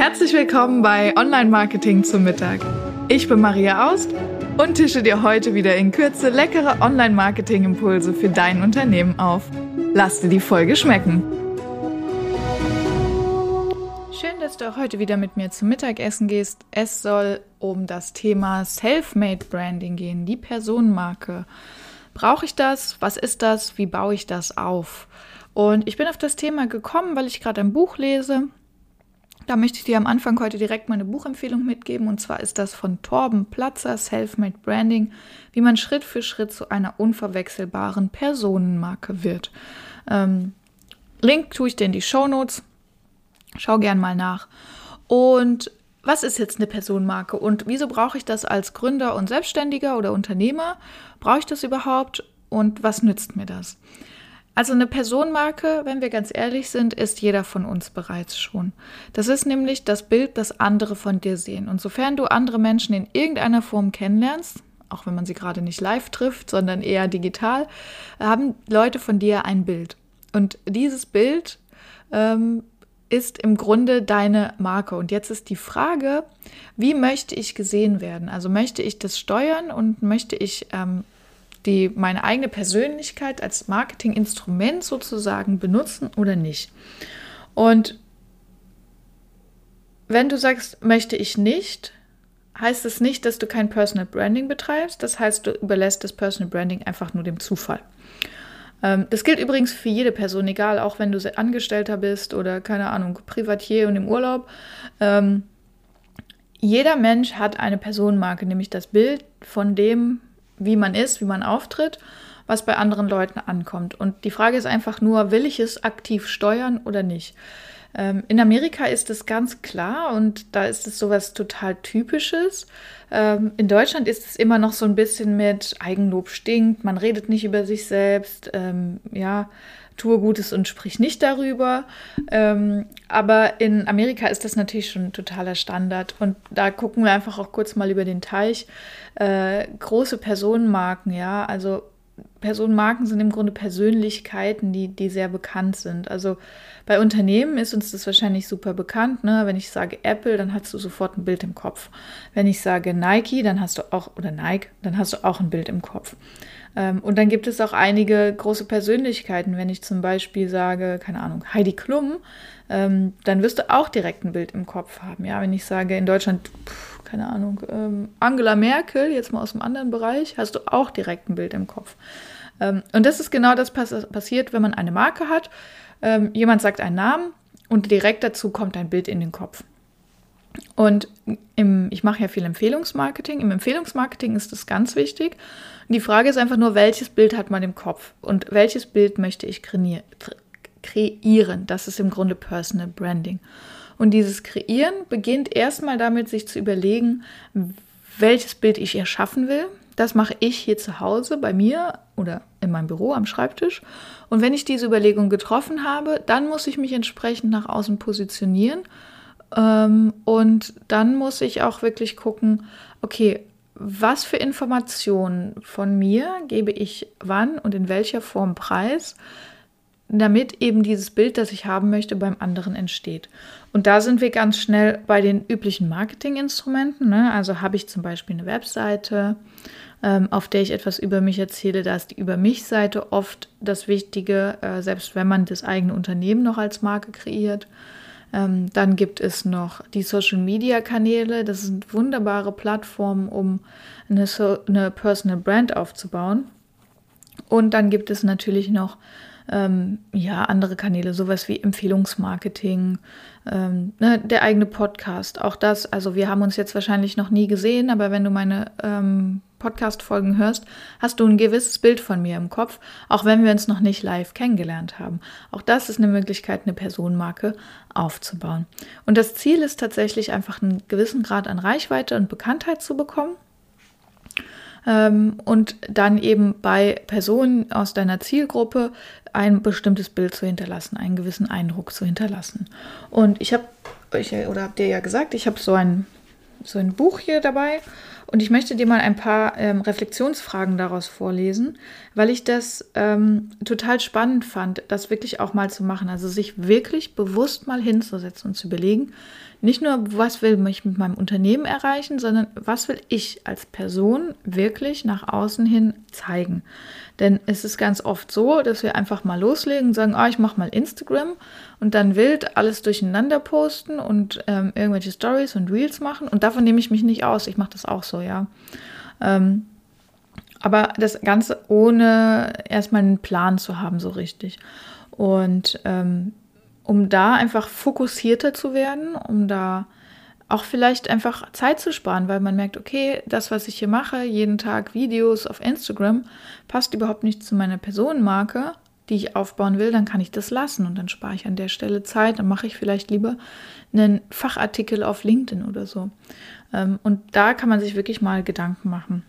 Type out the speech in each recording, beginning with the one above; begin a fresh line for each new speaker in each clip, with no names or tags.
Herzlich willkommen bei Online Marketing zum Mittag. Ich bin Maria Aust und tische dir heute wieder in Kürze leckere Online Marketing Impulse für dein Unternehmen auf. Lass dir die Folge schmecken. Schön, dass du auch heute wieder mit mir zum Mittagessen gehst. Es soll um das Thema Self-Made Branding gehen, die Personenmarke. Brauche ich das? Was ist das? Wie baue ich das auf? Und ich bin auf das Thema gekommen, weil ich gerade ein Buch lese. Da möchte ich dir am Anfang heute direkt meine Buchempfehlung mitgeben. Und zwar ist das von Torben Platzer, Selfmade Branding, wie man Schritt für Schritt zu einer unverwechselbaren Personenmarke wird. Ähm, Link tue ich dir in die Show Notes. Schau gern mal nach. Und was ist jetzt eine Personenmarke und wieso brauche ich das als Gründer und Selbstständiger oder Unternehmer? Brauche ich das überhaupt und was nützt mir das? Also eine Personenmarke, wenn wir ganz ehrlich sind, ist jeder von uns bereits schon. Das ist nämlich das Bild, das andere von dir sehen. Und sofern du andere Menschen in irgendeiner Form kennenlernst, auch wenn man sie gerade nicht live trifft, sondern eher digital, haben Leute von dir ein Bild. Und dieses Bild ähm, ist im Grunde deine Marke. Und jetzt ist die Frage, wie möchte ich gesehen werden? Also möchte ich das steuern und möchte ich ähm, die, meine eigene Persönlichkeit als Marketinginstrument sozusagen benutzen oder nicht? Und wenn du sagst, möchte ich nicht, heißt es nicht, dass du kein Personal Branding betreibst. Das heißt, du überlässt das Personal Branding einfach nur dem Zufall. Ähm, das gilt übrigens für jede Person, egal, auch wenn du Angestellter bist oder keine Ahnung, Privatier und im Urlaub. Ähm, jeder Mensch hat eine Personenmarke, nämlich das Bild von dem, wie man ist, wie man auftritt, was bei anderen Leuten ankommt. Und die Frage ist einfach nur, will ich es aktiv steuern oder nicht? Ähm, in Amerika ist es ganz klar und da ist es sowas total Typisches. Ähm, in Deutschland ist es immer noch so ein bisschen mit Eigenlob stinkt, man redet nicht über sich selbst, ähm, ja, tue Gutes und sprich nicht darüber. Ähm, aber in Amerika ist das natürlich schon totaler Standard. Und da gucken wir einfach auch kurz mal über den Teich. Äh, große Personenmarken, ja, also Personenmarken sind im Grunde Persönlichkeiten, die, die sehr bekannt sind. Also bei Unternehmen ist uns das wahrscheinlich super bekannt. Ne? Wenn ich sage Apple, dann hast du sofort ein Bild im Kopf. Wenn ich sage Nike, dann hast du auch, oder Nike, dann hast du auch ein Bild im Kopf. Ähm, und dann gibt es auch einige große Persönlichkeiten. Wenn ich zum Beispiel sage, keine Ahnung, Heidi Klum, ähm, dann wirst du auch direkt ein Bild im Kopf haben. Ja, wenn ich sage in Deutschland, pff, keine Ahnung, ähm, Angela Merkel, jetzt mal aus einem anderen Bereich, hast du auch direkt ein Bild im Kopf. Und das ist genau das, was passiert, wenn man eine Marke hat. Jemand sagt einen Namen und direkt dazu kommt ein Bild in den Kopf. Und im, ich mache ja viel Empfehlungsmarketing. Im Empfehlungsmarketing ist das ganz wichtig. Und die Frage ist einfach nur, welches Bild hat man im Kopf und welches Bild möchte ich kreieren. Das ist im Grunde Personal Branding. Und dieses Kreieren beginnt erstmal damit, sich zu überlegen, welches Bild ich erschaffen will. Das mache ich hier zu Hause bei mir oder in meinem Büro am Schreibtisch. Und wenn ich diese Überlegung getroffen habe, dann muss ich mich entsprechend nach außen positionieren. Ähm, und dann muss ich auch wirklich gucken, okay, was für Informationen von mir gebe ich wann und in welcher Form preis, damit eben dieses Bild, das ich haben möchte, beim anderen entsteht. Und da sind wir ganz schnell bei den üblichen Marketinginstrumenten. Ne? Also habe ich zum Beispiel eine Webseite, ähm, auf der ich etwas über mich erzähle. Da ist die Über mich-Seite oft das Wichtige, äh, selbst wenn man das eigene Unternehmen noch als Marke kreiert. Ähm, dann gibt es noch die Social-Media-Kanäle. Das sind wunderbare Plattformen, um eine, so eine Personal Brand aufzubauen. Und dann gibt es natürlich noch ähm, ja, andere Kanäle, sowas wie Empfehlungsmarketing, ähm, ne, der eigene Podcast, auch das. Also wir haben uns jetzt wahrscheinlich noch nie gesehen, aber wenn du meine ähm, Podcast-Folgen hörst, hast du ein gewisses Bild von mir im Kopf, auch wenn wir uns noch nicht live kennengelernt haben. Auch das ist eine Möglichkeit, eine Personenmarke aufzubauen. Und das Ziel ist tatsächlich einfach einen gewissen Grad an Reichweite und Bekanntheit zu bekommen ähm, und dann eben bei Personen aus deiner Zielgruppe ein bestimmtes Bild zu hinterlassen, einen gewissen Eindruck zu hinterlassen. Und ich habe euch oder habt ihr ja gesagt, ich habe so ein, so ein Buch hier dabei Und ich möchte dir mal ein paar ähm, Reflexionsfragen daraus vorlesen, weil ich das ähm, total spannend fand, das wirklich auch mal zu machen. Also sich wirklich bewusst mal hinzusetzen und zu überlegen, nicht nur, was will ich mit meinem Unternehmen erreichen, sondern was will ich als Person wirklich nach außen hin zeigen. Denn es ist ganz oft so, dass wir einfach mal loslegen und sagen, ah, ich mache mal Instagram und dann wild alles durcheinander posten und ähm, irgendwelche Stories und Reels machen. Und davon nehme ich mich nicht aus. Ich mache das auch so, ja. Ähm, aber das Ganze ohne erstmal einen Plan zu haben, so richtig. Und ähm, um da einfach fokussierter zu werden, um da auch vielleicht einfach Zeit zu sparen, weil man merkt, okay, das, was ich hier mache, jeden Tag Videos auf Instagram, passt überhaupt nicht zu meiner Personenmarke, die ich aufbauen will, dann kann ich das lassen und dann spare ich an der Stelle Zeit, dann mache ich vielleicht lieber einen Fachartikel auf LinkedIn oder so. Ähm, und da kann man sich wirklich mal Gedanken machen.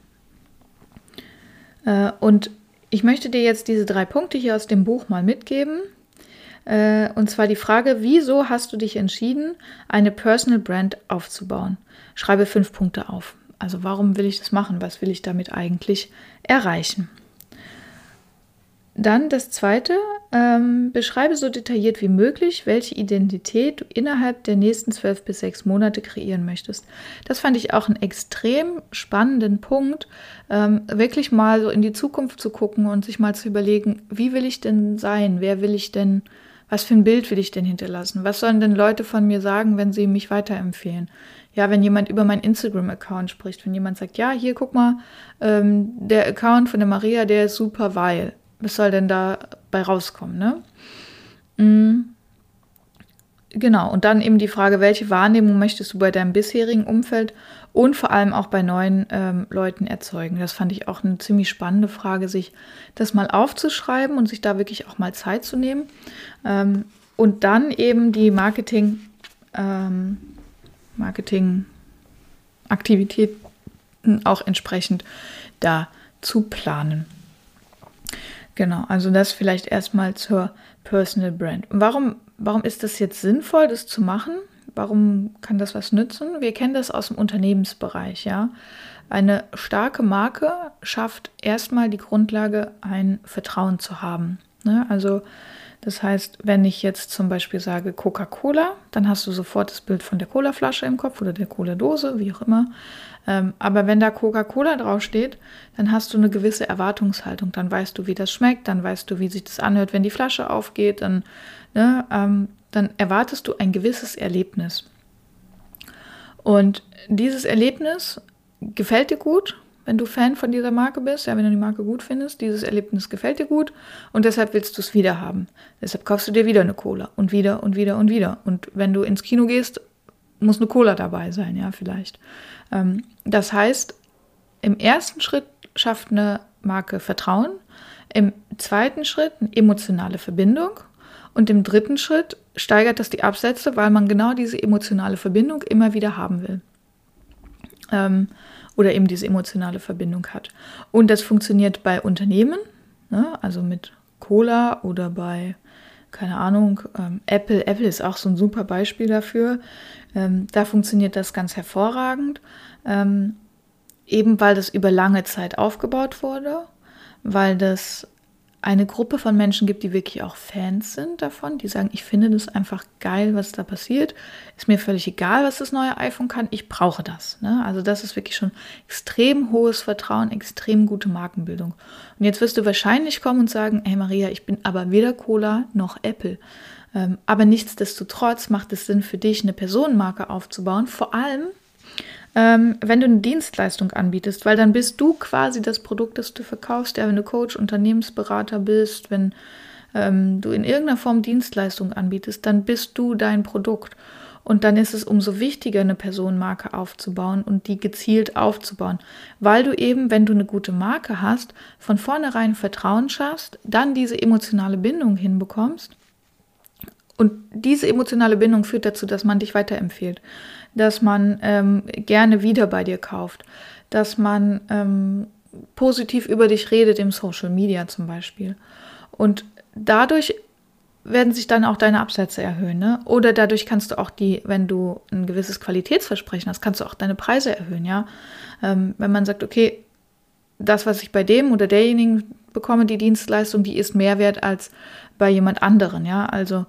Äh, und ich möchte dir jetzt diese drei Punkte hier aus dem Buch mal mitgeben. Äh, und zwar die Frage, wieso hast du dich entschieden, eine Personal Brand aufzubauen? Schreibe fünf Punkte auf. Also warum will ich das machen? Was will ich damit eigentlich erreichen? Dann das zweite, ähm, beschreibe so detailliert wie möglich, welche Identität du innerhalb der nächsten zwölf bis sechs Monate kreieren möchtest. Das fand ich auch einen extrem spannenden Punkt, ähm, wirklich mal so in die Zukunft zu gucken und sich mal zu überlegen, wie will ich denn sein? Wer will ich denn was für ein Bild will ich denn hinterlassen? Was sollen denn Leute von mir sagen, wenn sie mich weiterempfehlen? Ja, wenn jemand über meinen Instagram-Account spricht, wenn jemand sagt, ja, hier guck mal, ähm, der Account von der Maria, der ist super, weil. Was soll denn dabei rauskommen, ne? Mhm. Genau, und dann eben die Frage, welche Wahrnehmung möchtest du bei deinem bisherigen Umfeld und vor allem auch bei neuen ähm, Leuten erzeugen? Das fand ich auch eine ziemlich spannende Frage, sich das mal aufzuschreiben und sich da wirklich auch mal Zeit zu nehmen. Ähm, und dann eben die Marketing, ähm, Marketing-Aktivitäten auch entsprechend da zu planen. Genau, also das vielleicht erstmal zur Personal Brand. warum Warum ist das jetzt sinnvoll, das zu machen? Warum kann das was nützen? Wir kennen das aus dem Unternehmensbereich, ja. Eine starke Marke schafft erstmal die Grundlage, ein Vertrauen zu haben. Ne? Also das heißt, wenn ich jetzt zum Beispiel sage Coca-Cola, dann hast du sofort das Bild von der Cola-Flasche im Kopf oder der Cola-Dose, wie auch immer. Ähm, aber wenn da Coca-Cola draufsteht, dann hast du eine gewisse Erwartungshaltung. Dann weißt du, wie das schmeckt, dann weißt du, wie sich das anhört, wenn die Flasche aufgeht, dann ne, ähm, dann erwartest du ein gewisses Erlebnis. Und dieses Erlebnis gefällt dir gut, wenn du Fan von dieser Marke bist, ja, wenn du die Marke gut findest, dieses Erlebnis gefällt dir gut und deshalb willst du es wieder haben. Deshalb kaufst du dir wieder eine Cola und wieder und wieder und wieder. Und wenn du ins Kino gehst, muss eine Cola dabei sein, ja, vielleicht. Ähm, das heißt, im ersten Schritt schafft eine Marke Vertrauen, im zweiten Schritt eine emotionale Verbindung und im dritten Schritt steigert das die Absätze, weil man genau diese emotionale Verbindung immer wieder haben will. Ähm, oder eben diese emotionale Verbindung hat. Und das funktioniert bei Unternehmen, ne? also mit Cola oder bei, keine Ahnung, ähm, Apple. Apple ist auch so ein super Beispiel dafür. Ähm, da funktioniert das ganz hervorragend, ähm, eben weil das über lange Zeit aufgebaut wurde, weil das eine Gruppe von Menschen gibt, die wirklich auch Fans sind davon, die sagen, ich finde das einfach geil, was da passiert. Ist mir völlig egal, was das neue iPhone kann, ich brauche das. Ne? Also das ist wirklich schon extrem hohes Vertrauen, extrem gute Markenbildung. Und jetzt wirst du wahrscheinlich kommen und sagen, hey Maria, ich bin aber weder Cola noch Apple. Ähm, aber nichtsdestotrotz macht es Sinn für dich, eine Personenmarke aufzubauen, vor allem ähm, wenn du eine Dienstleistung anbietest, weil dann bist du quasi das Produkt, das du verkaufst. Ja, wenn du Coach, Unternehmensberater bist, wenn ähm, du in irgendeiner Form Dienstleistung anbietest, dann bist du dein Produkt. Und dann ist es umso wichtiger, eine Personenmarke aufzubauen und die gezielt aufzubauen, weil du eben, wenn du eine gute Marke hast, von vornherein Vertrauen schaffst, dann diese emotionale Bindung hinbekommst. Und diese emotionale Bindung führt dazu, dass man dich weiterempfiehlt dass man ähm, gerne wieder bei dir kauft, dass man ähm, positiv über dich redet im Social Media zum Beispiel. Und dadurch werden sich dann auch deine Absätze erhöhen. Ne? Oder dadurch kannst du auch die, wenn du ein gewisses Qualitätsversprechen hast, kannst du auch deine Preise erhöhen. Ja? Ähm, wenn man sagt, okay, das, was ich bei dem oder derjenigen bekomme, die Dienstleistung, die ist mehr wert als bei jemand anderen. Ja? Also,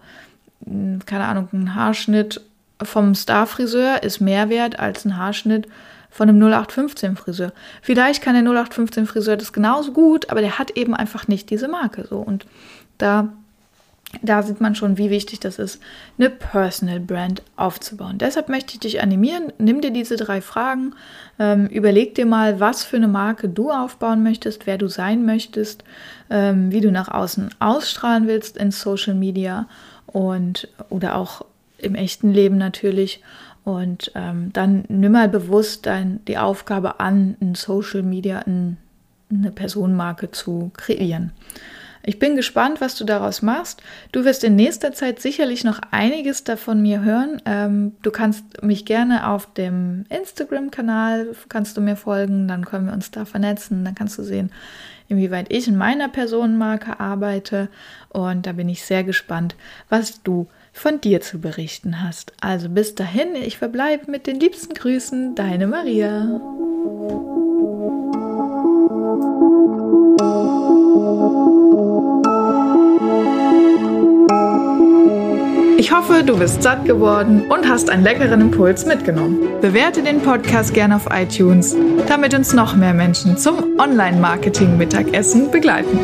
keine Ahnung, ein Haarschnitt vom Star-Friseur ist mehr wert als ein Haarschnitt von einem 0815-Friseur. Vielleicht kann der 0815-Friseur das genauso gut, aber der hat eben einfach nicht diese Marke. So. Und da da sieht man schon, wie wichtig das ist, eine Personal Brand aufzubauen. Deshalb möchte ich dich animieren, nimm dir diese drei Fragen, ähm, überleg dir mal, was für eine Marke du aufbauen möchtest, wer du sein möchtest, ähm, wie du nach außen ausstrahlen willst in Social Media und oder auch im echten Leben natürlich. Und ähm, dann nimm mal bewusst dein, die Aufgabe an, in Social Media ein, eine Personenmarke zu kreieren. Ich bin gespannt, was du daraus machst. Du wirst in nächster Zeit sicherlich noch einiges davon mir hören. Ähm, du kannst mich gerne auf dem Instagram-Kanal, kannst du mir folgen, dann können wir uns da vernetzen, dann kannst du sehen, inwieweit ich in meiner Personenmarke arbeite. Und da bin ich sehr gespannt, was du von dir zu berichten hast. Also bis dahin, ich verbleibe mit den liebsten Grüßen, deine Maria. Ich hoffe, du bist satt geworden und hast einen leckeren Impuls mitgenommen. Bewerte den Podcast gerne auf iTunes, damit uns noch mehr Menschen zum Online-Marketing-Mittagessen begleiten.